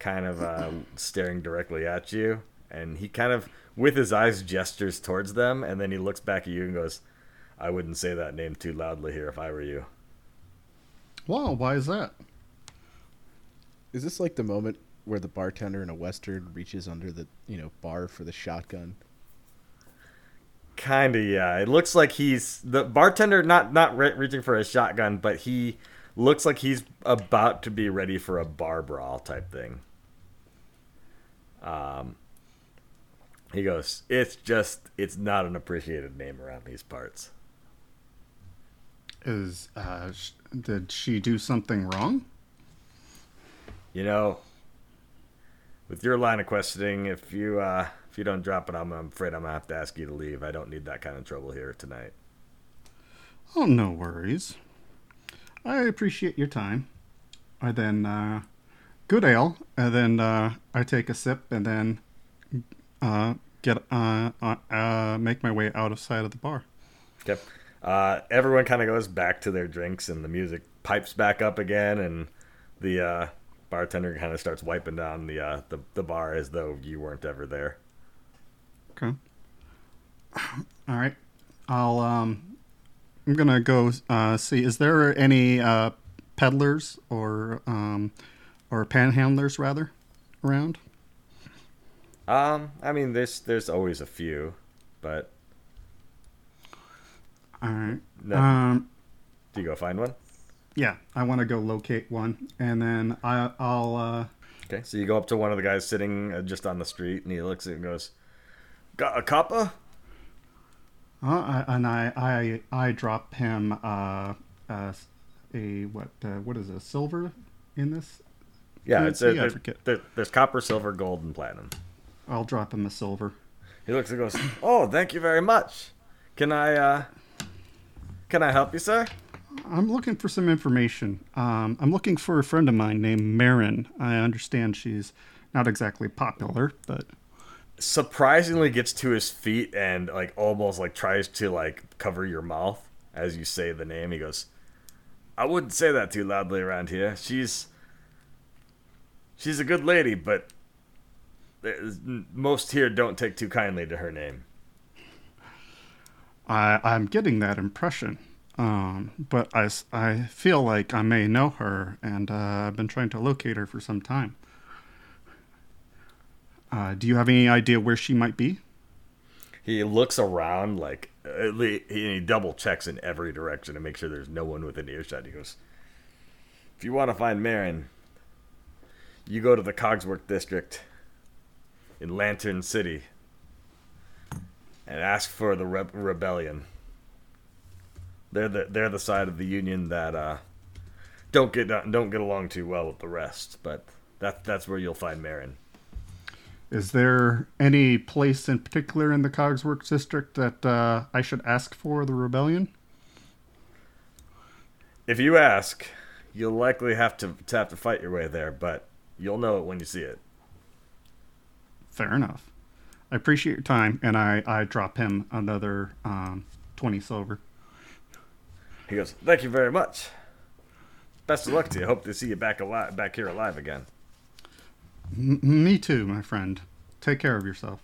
kind of uh, staring directly at you. And he kind of, with his eyes, gestures towards them, and then he looks back at you and goes, I wouldn't say that name too loudly here if I were you. Wow, why is that? Is this like the moment where the bartender in a western reaches under the you know bar for the shotgun? Kinda, yeah. It looks like he's the bartender, not not re- reaching for a shotgun, but he looks like he's about to be ready for a bar brawl type thing. Um, he goes, "It's just, it's not an appreciated name around these parts." Is, uh, sh- did she do something wrong? You know, with your line of questioning, if you uh, if you don't drop it, I'm, I'm afraid I'm gonna have to ask you to leave. I don't need that kind of trouble here tonight. Oh, no worries. I appreciate your time. I then, uh, good ale, and then, uh, I take a sip and then, uh, get, uh, uh, uh make my way out of sight of the bar. Okay. Uh, everyone kind of goes back to their drinks, and the music pipes back up again, and the uh, bartender kind of starts wiping down the, uh, the the bar as though you weren't ever there. Okay. All right. I'll, um, I'm gonna go, uh, see, is there any, uh, peddlers or, um, or panhandlers rather around? Um, I mean, there's there's always a few, but All right. No. Um, do you go find one? Yeah, I want to go locate one, and then I, I'll. Uh, Okay, so you go up to one of the guys sitting uh, just on the street, and he looks at you and goes, "Got a copper?" uh, and I, I, I drop him uh, uh, a what? Uh, what is a silver in this Yeah, it's a, there- there- there's copper, silver, gold, and platinum. I'll drop him a silver. He looks and goes, "Oh, thank you very much. Can I uh can I help you, sir?" I'm looking for some information. Um, I'm looking for a friend of mine named Marin. I understand she's not exactly popular, but Surprisingly gets to his feet and like almost like tries to like cover your mouth as you say the name. He goes, "I wouldn't say that too loudly around here. She's she's a good lady, but most here don't take too kindly to her name." I, I'm getting that impression. Um, but I feel like I may know her, and uh, I've been trying to locate her for some time. Uh, do you have any idea where she might be? He looks around like uh, he, he double checks in every direction to make sure there's no one within earshot. He goes, "If you want to find Marin, you go to the Cogsworks district in Lantern City and ask for the Re- rebellion. They're the they're the side of the Union that uh, don't get don't get along too well with the rest, but that that's where you'll find Marin." Is there any place in particular in the Cogsworks district that uh, I should ask for the rebellion? If you ask, you'll likely have to, to have to fight your way there, but you'll know it when you see it. Fair enough. I appreciate your time, and I, I drop him another um, 20 silver. He goes, "Thank you very much. Best of luck to you. Hope to see you back alive, back here alive again." M- me too, my friend. Take care of yourself.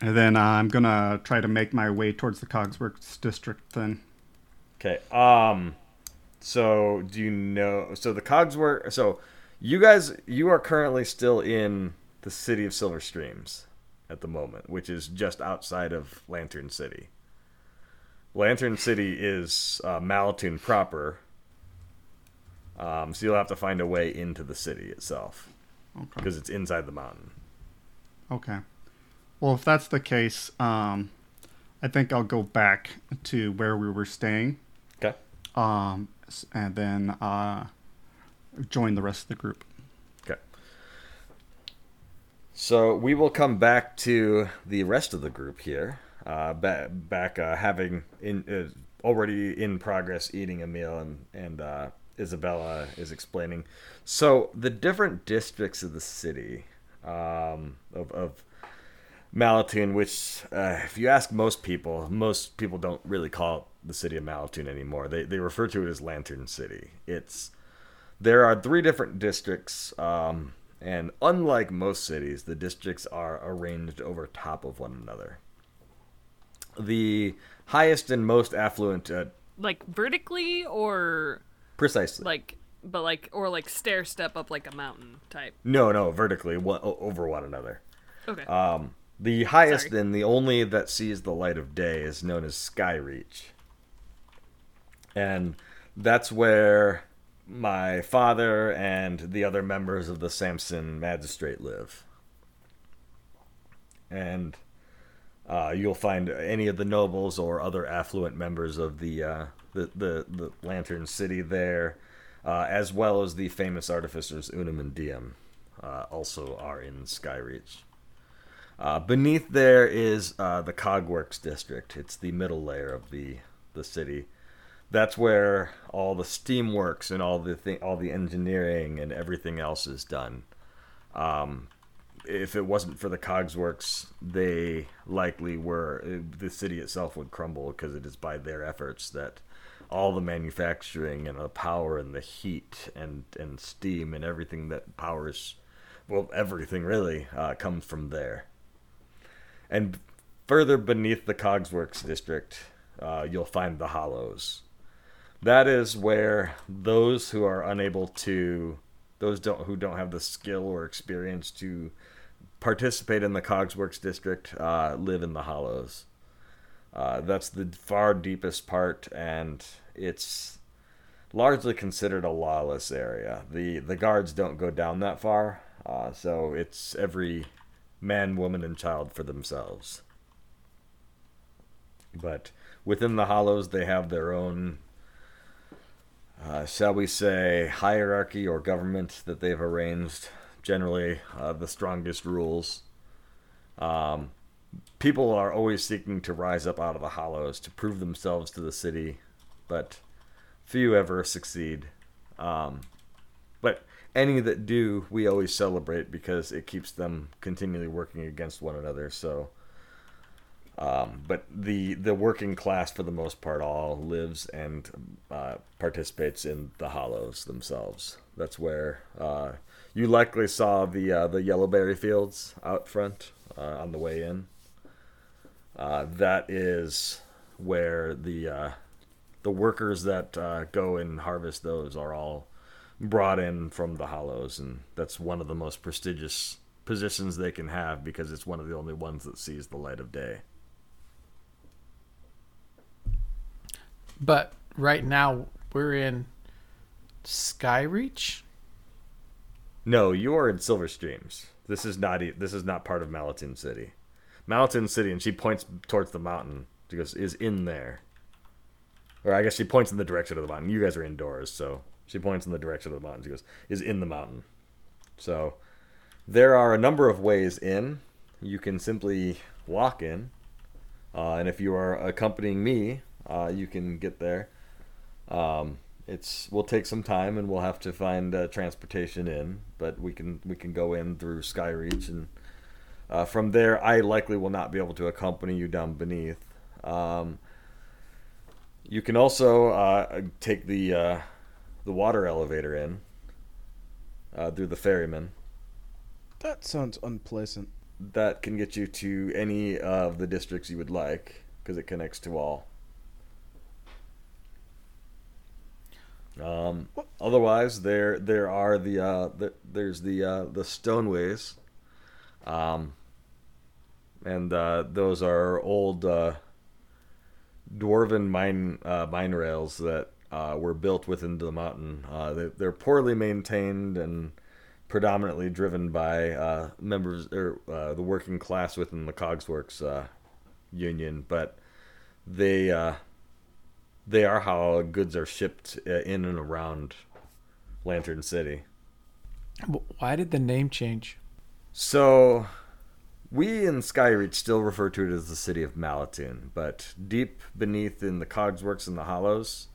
And then uh, I'm gonna try to make my way towards the Cogsworks district. Then Okay. Um. So do you know? So the cogs were. So you guys, you are currently still in the city of Silver Streams at the moment, which is just outside of Lantern City. Lantern City is uh, Malatoon proper. Um, so you'll have to find a way into the city itself okay. because it's inside the mountain. Okay. Well, if that's the case, um, I think I'll go back to where we were staying, Okay. um, and then uh, join the rest of the group. Okay. So we will come back to the rest of the group here. Uh, back, back uh, having in uh, already in progress eating a meal, and and uh, Isabella is explaining. So the different districts of the city um, of of Malatoon, which uh, if you ask most people, most people don't really call it the city of Malatoon anymore. They they refer to it as Lantern City. It's there are three different districts, um, and unlike most cities, the districts are arranged over top of one another. The highest and most affluent, uh, Like vertically or precisely. like but like or like stair step up like a mountain type. no, no, vertically one, over one another. Okay. Um, the highest Sorry. and the only that sees the light of day is known as Skyreach. And that's where my father and the other members of the Sampson Magistrate live. And uh, you'll find any of the nobles or other affluent members of the uh, the, the, the Lantern City there, uh, as well as the famous artificers Unum and Diem, uh, also are in Skyreach. Uh, beneath there is uh, the Cogworks district. It's the middle layer of the the city. That's where all the steamworks and all the th- all the engineering and everything else is done. Um, if it wasn't for the Cogsworks, they likely were the city itself would crumble because it is by their efforts that all the manufacturing and the power and the heat and and steam and everything that powers well everything really uh, comes from there. And further beneath the Cogsworks district, uh, you'll find the Hollows. That is where those who are unable to, those don't who don't have the skill or experience to participate in the Cogsworks district, uh, live in the Hollows. Uh, that's the far deepest part, and it's largely considered a lawless area. the The guards don't go down that far, uh, so it's every man, woman, and child for themselves. But within the hollows, they have their own uh, shall we say, hierarchy or government that they've arranged. Generally, uh, the strongest rules. Um, people are always seeking to rise up out of the hollows to prove themselves to the city, but few ever succeed. Um, but any that do, we always celebrate because it keeps them continually working against one another. So, um, but the the working class, for the most part, all lives and uh, participates in the hollows themselves. That's where uh, you likely saw the uh, the yellowberry fields out front uh, on the way in. Uh, that is where the uh, the workers that go and harvest those are all brought in from the hollows, and that's one of the most prestigious positions they can have because it's one of the only ones that sees the light of day. But right now we're in Skyreach. No, you are in Silver Streams. This is not this is not part of Malatin City. Malatin City, and she points towards the mountain. She goes, "Is in there." Or I guess she points in the direction of the mountain. You guys are indoors, so she points in the direction of the mountain. She goes, "Is in the mountain." So there are a number of ways in. You can simply walk in, uh, and if you are accompanying me, uh, you can get there. Um, it's will take some time, and we'll have to find uh, transportation in. But we can we can go in through Skyreach, and uh, from there, I likely will not be able to accompany you down beneath. Um, you can also uh, take the uh, the water elevator in uh, through the ferryman. That sounds unpleasant. That can get you to any of the districts you would like because it connects to all. Um, otherwise, there there are the, uh, the there's the uh, the stoneways, um, and uh, those are old uh, dwarven mine uh, mine rails that uh, were built within the mountain. They, they're poorly maintained and predominantly driven by members or the working class within the Cogsworks union, but they they are how goods are shipped uh, in and around Lantern City. Why did the name change? So, we in Skyreach still refer to it as the city of Malatoon, but deep beneath in the Cogsworks and the Hollows,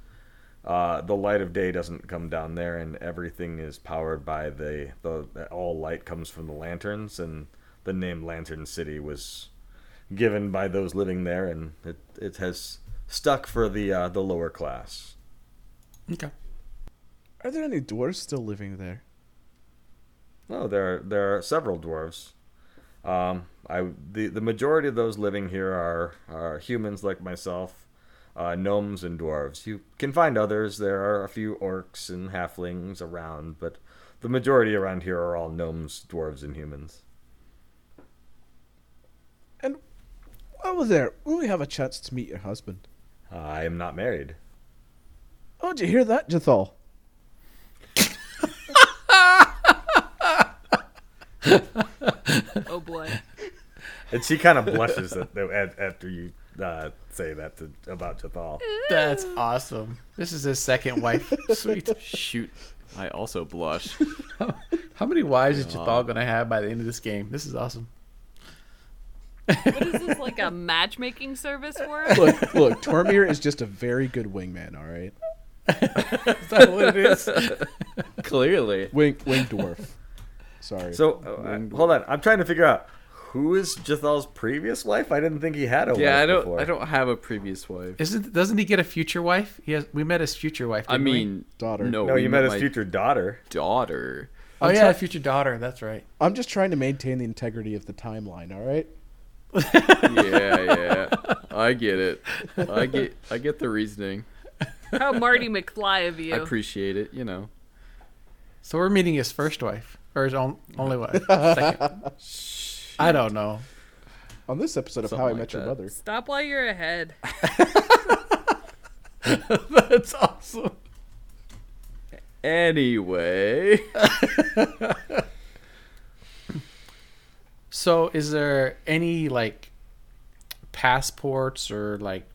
uh, the light of day doesn't come down there, and everything is powered by the, the all light comes from the lanterns, and the name Lantern City was given by those living there, and it it has stuck for the uh, the lower class. Okay. Are there any dwarves still living there? Oh, there are, there are several dwarves. Um, I the the majority of those living here are are humans like myself, uh, gnomes and dwarves. You can find others. There are a few orcs and halflings around, but the majority around here are all gnomes, dwarves, and humans. And while we're there, will we have a chance to meet your husband? I am not married. Oh, did you hear that, Jathal? Oh boy. And she kind of blushes at, at, after you uh, say that to, about Jathal. That's awesome. This is his second wife. Sweet. Shoot. I also blush. How many wives is Jathal gonna have by the end of this game? This is awesome. What is this like a matchmaking service for us? Look, look, Tormir is just a very good wingman, all right? Is that what it is? Clearly. Wing, wing dwarf. Sorry. So uh, hold on, I'm trying to figure out who is Jathal's previous wife. I didn't think he had a wife Yeah, I don't. before. I don't have a previous wife. Isn't doesn't he get a future wife? He has. We met his future wife. I didn't we? mean, Daughter. No, No, you met his future daughter. daughter. oh I'm yeah, try- future daughter. That's right. I'm just trying to maintain the integrity of the timeline, all right? Yeah, yeah. I get it. I get. I get the reasoning. How Marty McFly of you. I appreciate it. You know. So we're meeting his first wife or his own, only wife. Second. I don't know. On this episode of Something How I like Met Your that. Mother. Stop while you're ahead. That's awesome. Anyway. So is there any like passports or like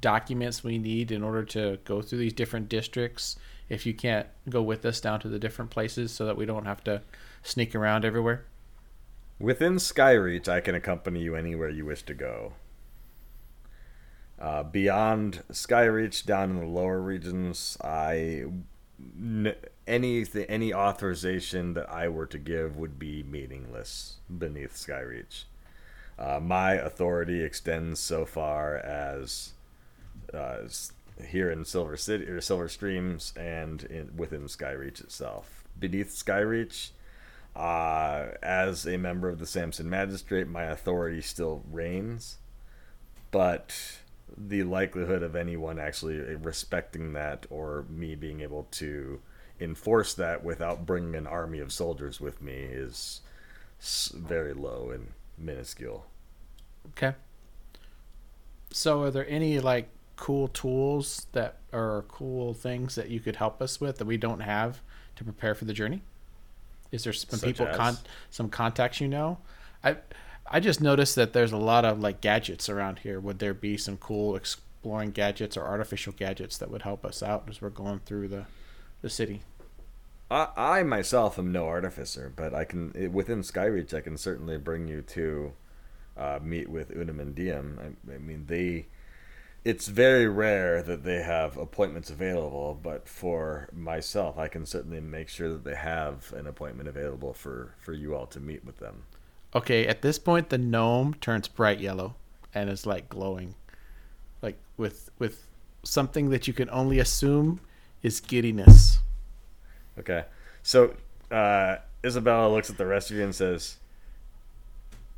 documents we need in order to go through these different districts if you can't go with us down to the different places so that we don't have to sneak around everywhere? Within Skyreach, I can accompany you anywhere you wish to go. Uh, beyond Skyreach, down in the lower regions, I n- any any authorization that I were to give would be meaningless beneath Skyreach. Uh, my authority extends so far as uh, s- here in Silver City or Silver Streams and in, within Skyreach itself. Beneath Skyreach, uh, as a member of the Sampson Magistrate, my authority still reigns, but the likelihood of anyone actually eh, respecting that or me being able to enforce that without bringing an army of soldiers with me is very low and minuscule. Okay. So, are there any like cool tools that are cool things that you could help us with that we don't have to prepare for the journey? Is there some Such people con- some contacts you know? I I just noticed that there's a lot of like gadgets around here. Would there be some cool exploring gadgets or artificial gadgets that would help us out as we're going through the the city? I, I myself am no artificer, but I can within Skyreach I can certainly bring you to uh, meet with Unum and Diem. I, I mean they. It's very rare that they have appointments available, but for myself, I can certainly make sure that they have an appointment available for, for you all to meet with them. Okay, at this point the gnome turns bright yellow and is like glowing. Like with with something that you can only assume is giddiness. Okay. So uh, Isabella looks at the rest of you and says,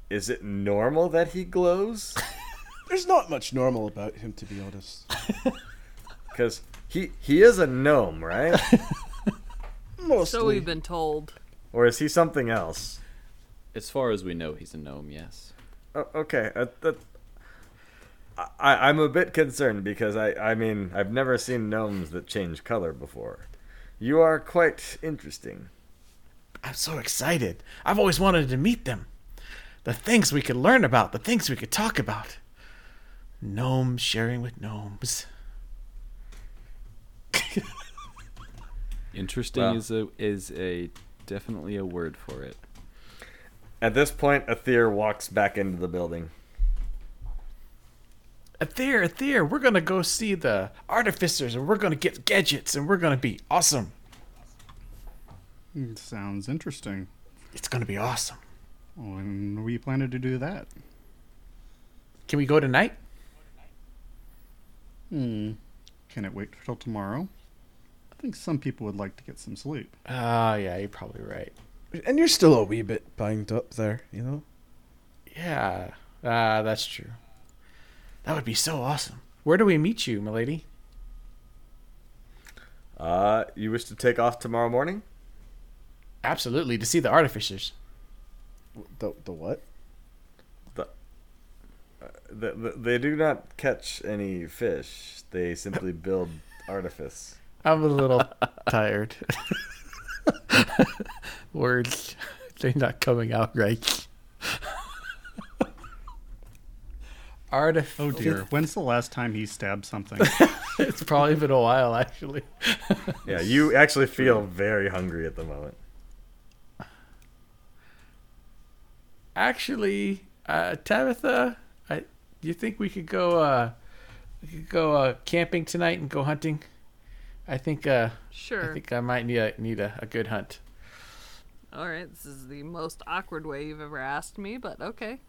Is it normal that he glows? There's not much normal about him, to be honest. Because he, he is a gnome, right? Mostly. So we've been told. or is he something else? As far as we know, he's a gnome. Yes. Oh, okay. Uh, that, I, I'm a bit concerned because I, I mean, I've never seen gnomes that change color before. You are quite interesting. I'm so excited. I've always wanted to meet them. The things we could learn about, the things we could talk about. Gnomes sharing with gnomes. Interesting Well. is a is a definitely a word for it. At this point, Athir walks back into the building. Athir, Athir, we're gonna go see the artificers and we're gonna get gadgets and we're gonna be awesome. Hmm, Sounds interesting. It's gonna be awesome. When were we planning to do that? Can we go tonight? Hmm. Can it wait till tomorrow? I think some people would like to get some sleep. Oh yeah, you're probably right. And you're still a wee bit banged up there, you know? Yeah, ah, that's true. That would be so awesome. Where do we meet you, milady? Uh, you wish to take off tomorrow morning? Absolutely, to see the artificers. The, the what? The. The, the, they do not catch any fish. They simply build artifice. I'm a little tired. Words, they're not coming out right. Artif. Oh dear. When's the last time he stabbed something? It's probably been a while, actually. Yeah, you actually feel very hungry at the moment. Actually, uh, Tabitha, I, do you think we could go? Uh, we could go uh, camping tonight and go hunting. I think. Uh, Sure. I think I might need a need a, a good hunt. All right, this is the most awkward way you've ever asked me, but okay.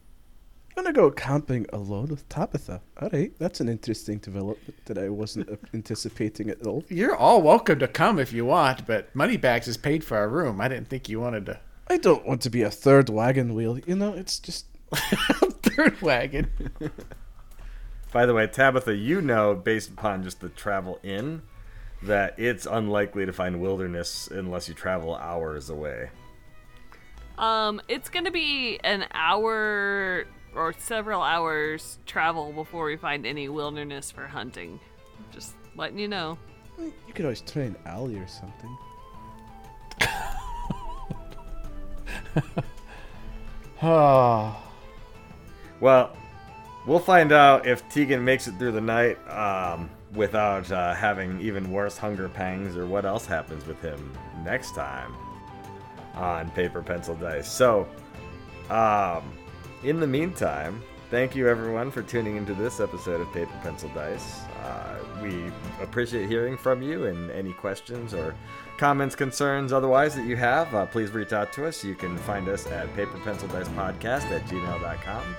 I'm gonna go camping alone with Tabitha. Alright, that's an interesting development that I wasn't anticipating at all. You're all welcome to come if you want, but Moneybags is paid for our room. I didn't think you wanted to. I don't want to be a third wagon wheel, you know, it's just Third wagon. By the way, Tabitha, you know, based upon just the travel in, that it's unlikely to find wilderness unless you travel hours away. Um, it's gonna be an hour or several hours travel before we find any wilderness for hunting. Just letting you know. you could always train an alley or something. Well, we'll find out if Tegan makes it through the night um, without uh, having even worse hunger pangs or what else happens with him next time on Paper Pencil Dice. So, um, in the meantime, thank you everyone for tuning into this episode of Paper Pencil Dice. Uh, we appreciate hearing from you and any questions or comments, concerns, otherwise that you have, uh, please reach out to us. You can find us at Paper Pencil Dice Podcast at gmail.com.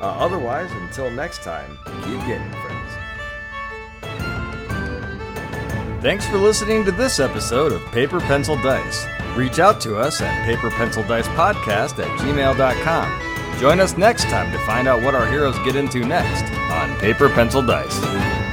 Uh, otherwise, until next time, keep gaming, friends. Thanks for listening to this episode of Paper Pencil Dice. Reach out to us at paperpencildicepodcast at gmail.com. Join us next time to find out what our heroes get into next on Paper Pencil Dice.